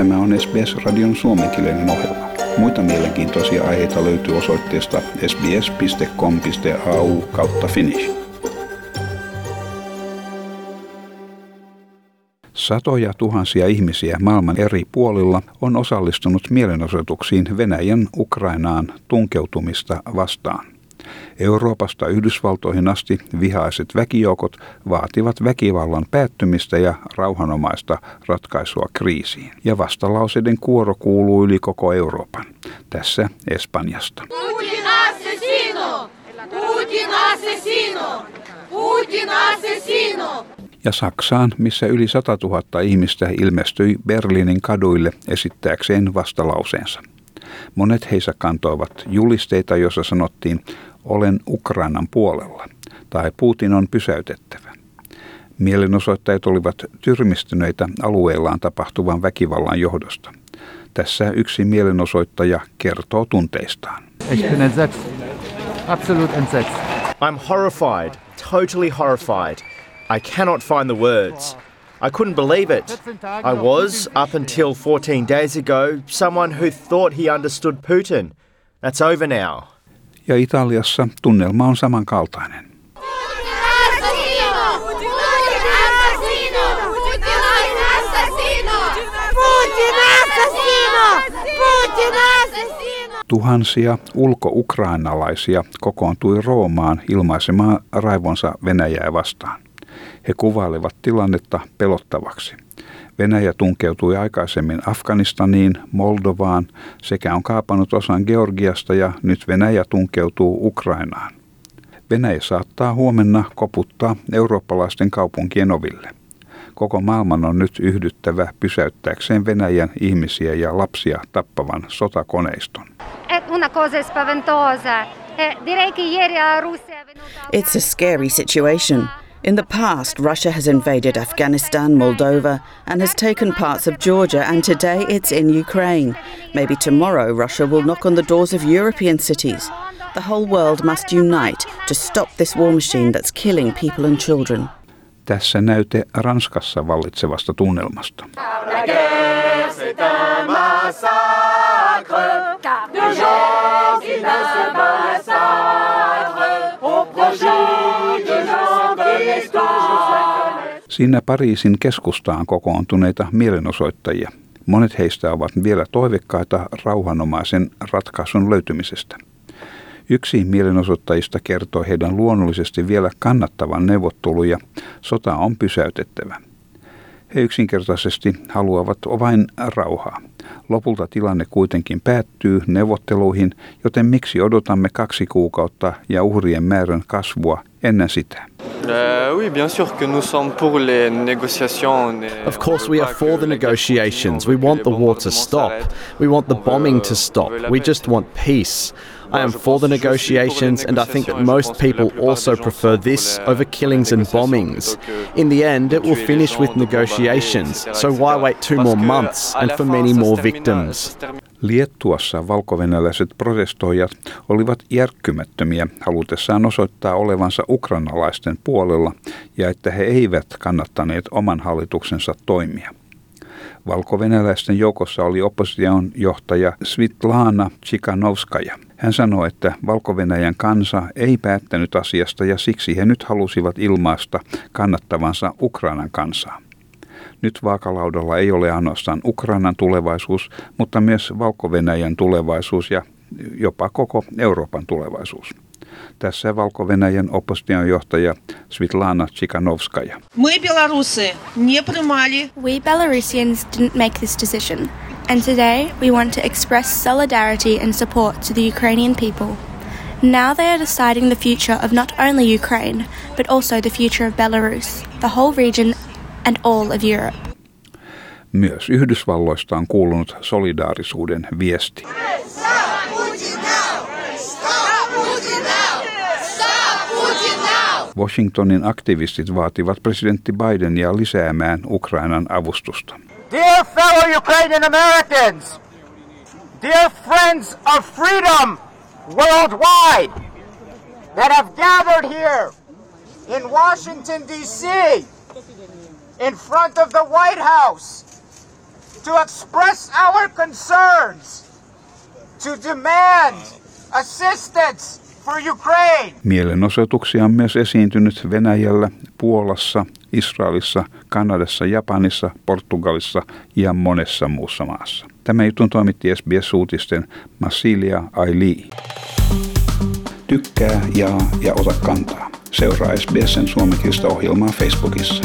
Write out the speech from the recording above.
Tämä on SBS-radion suomenkielinen ohjelma. Muita mielenkiintoisia aiheita löytyy osoitteesta sbs.com.au kautta finnish. Satoja tuhansia ihmisiä maailman eri puolilla on osallistunut mielenosoituksiin Venäjän Ukrainaan tunkeutumista vastaan. Euroopasta Yhdysvaltoihin asti vihaiset väkijoukot vaativat väkivallan päättymistä ja rauhanomaista ratkaisua kriisiin. Ja vastalauseiden kuoro kuuluu yli koko Euroopan. Tässä Espanjasta. Putin asesino! Putin asesino! Putin asesino! ja Saksaan, missä yli 100 000 ihmistä ilmestyi Berliinin kaduille esittääkseen vastalauseensa. Monet heistä kantoivat julisteita, joissa sanottiin olen Ukrainan puolella tai Putin on pysäytettävä. Mielenosoittajat olivat tyrmistyneitä alueellaan tapahtuvan väkivallan johdosta. Tässä yksi mielenosoittaja kertoo tunteistaan. Ich bin entsetzt. Absolut entsetzt. I'm horrified, totally horrified. I cannot find the words. I couldn't believe it. I was, up until 14 days ago, someone who thought he understood Putin. That's over now ja Italiassa tunnelma on samankaltainen. Tuhansia ulko-ukrainalaisia kokoontui Roomaan ilmaisemaan raivonsa Venäjää vastaan. He kuvailivat tilannetta pelottavaksi. Venäjä tunkeutui aikaisemmin Afganistaniin, Moldovaan sekä on kaapannut osan Georgiasta ja nyt Venäjä tunkeutuu Ukrainaan. Venäjä saattaa huomenna koputtaa eurooppalaisten kaupunkien oville. Koko maailman on nyt yhdyttävä pysäyttääkseen Venäjän ihmisiä ja lapsia tappavan sotakoneiston. It's a scary situation. In the past, Russia has invaded Afghanistan, Moldova, and has taken parts of Georgia, and today it's in Ukraine. Maybe tomorrow Russia will knock on the doors of European cities. The whole world must unite to stop this war machine that's killing people and children. Tässä näyte Ranskassa vallitsevasta tunnelmasta. Siinä Pariisin keskustaan kokoontuneita mielenosoittajia. Monet heistä ovat vielä toivekkaita rauhanomaisen ratkaisun löytymisestä. Yksi mielenosoittajista kertoi heidän luonnollisesti vielä kannattavan neuvotteluja. Sota on pysäytettävä. He yksinkertaisesti haluavat vain rauhaa. Lopulta tilanne kuitenkin päättyy neuvotteluihin, joten miksi odotamme kaksi kuukautta ja uhrien määrän kasvua ennen sitä? Uh, oui, bien sûr que nous sommes pour les négociations. Of course, we are for the negotiations. We want the war to stop. We want the bombing to stop. We just want peace. I am for the negotiations, and I think that most people also prefer this over killings and bombings. In the end, it will finish with negotiations, so why wait two more months and for many more victims? Liettuassa valkovenäläiset protestoijat olivat järkkymättömiä halutessaan osoittaa olevansa ukrainalaisten puolella ja että he eivät kannattaneet oman hallituksensa toimia. Valko-venäläisten joukossa oli opposition johtaja Svitlana Tsikhanovskaja. Hän sanoi, että valko kansa ei päättänyt asiasta ja siksi he nyt halusivat ilmaista kannattavansa Ukrainan kansaa. Nyt vaakalaudalla ei ole ainoastaan Ukrainan tulevaisuus, mutta myös valko tulevaisuus ja jopa koko Euroopan tulevaisuus. Tässä Valko-Venäjän opposition johtaja Svitlana Tsikhanovskaya. We Belarusians didn't make this decision. And today we want to express solidarity and support to the Ukrainian people. Now they are deciding the future of not only Ukraine, but also the future of Belarus, the whole region, and all of Europe. Myös Yhdysvalloista on kuulunut solidaarisuuden viesti. Washingtonin aktivistit vaativat presidentti Bidenia lisäämään Ukrainan avustusta. Dear fellow Ukrainian Americans, dear friends of freedom worldwide that have gathered here in Washington, D.C., in front of the White House, to express our concerns, to demand assistance for Ukraine. Mielenosoituksia on myös esiintynyt Venäjällä, Puolassa, Israelissa, Kanadassa, Japanissa, Portugalissa ja monessa muussa maassa. Tämä jutun toimitti SBS-uutisten Massilia Aili. Tykkää, jaa ja ota kantaa. Seuraa SBSn suomenkielistä ohjelmaa Facebookissa.